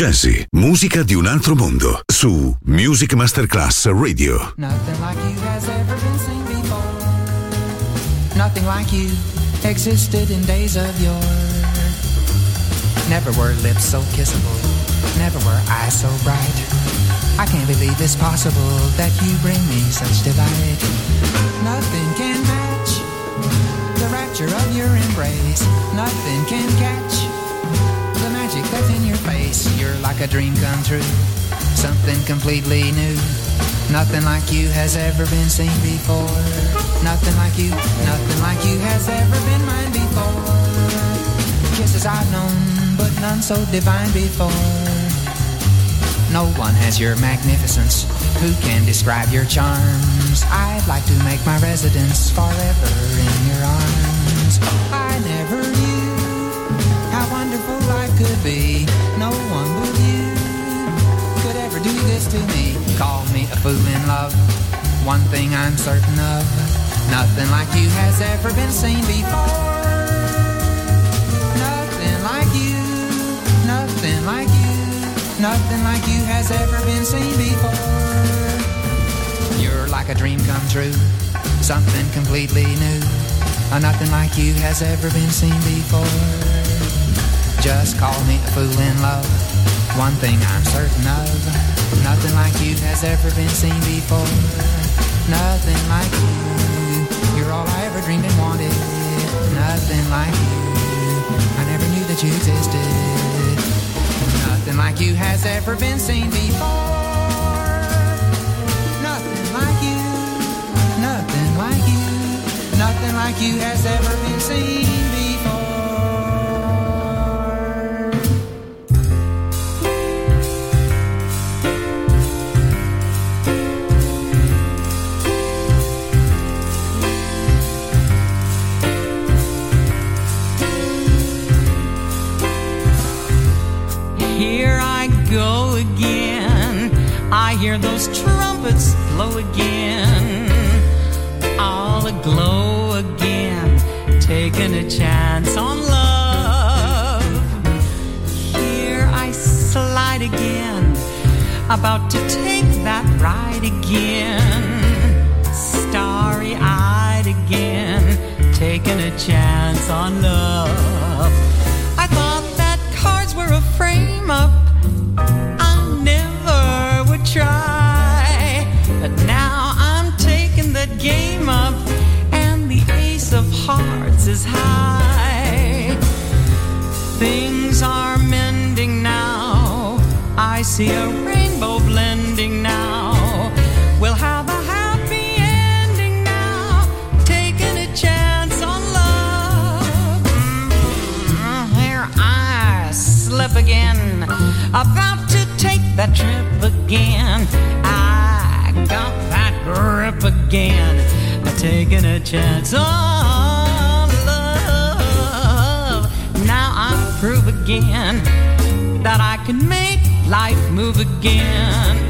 Jazzy, musica di un altro mondo, su Music Masterclass Radio. Nothing like you has ever been seen before. Nothing like you existed in days of yore. Never were lips so kissable, never were eyes so bright. I can't believe it's possible that you bring me such delight. Nothing can match the rapture of your embrace. Nothing can catch that's in your face. You're like a dream come true, something completely new. Nothing like you has ever been seen before. Nothing like you, nothing like you has ever been mine before. Kisses I've known but none so divine before. No one has your magnificence. Who can describe your charms? I'd like to make my residence forever in your arms. I never knew how wonderful life could be. No one but you could ever do this to me. Call me a fool in love. One thing I'm certain of. Nothing like you has ever been seen before. Nothing like you, nothing like you Nothing like you has ever been seen before. You're like a dream come true, something completely new. Nothing like you has ever been seen before. Just call me a fool in love. One thing I'm certain of, nothing like you has ever been seen before. Nothing like you, you're all I ever dreamed and wanted. Nothing like you, I never knew that you existed. Nothing like you has ever been seen before. Nothing like you, nothing like you, nothing like you has ever been seen those trumpets blow again, all aglow again, taking a chance on love. Here I slide again, about to take that ride again, starry eyed again, taking a chance on love. Is high. Things are mending now. I see a rainbow blending now. We'll have a happy ending now. Taking a chance on love. Mm, here I slip again. About to take that trip again. I got that grip again. Taking a chance on again that I can make life move again.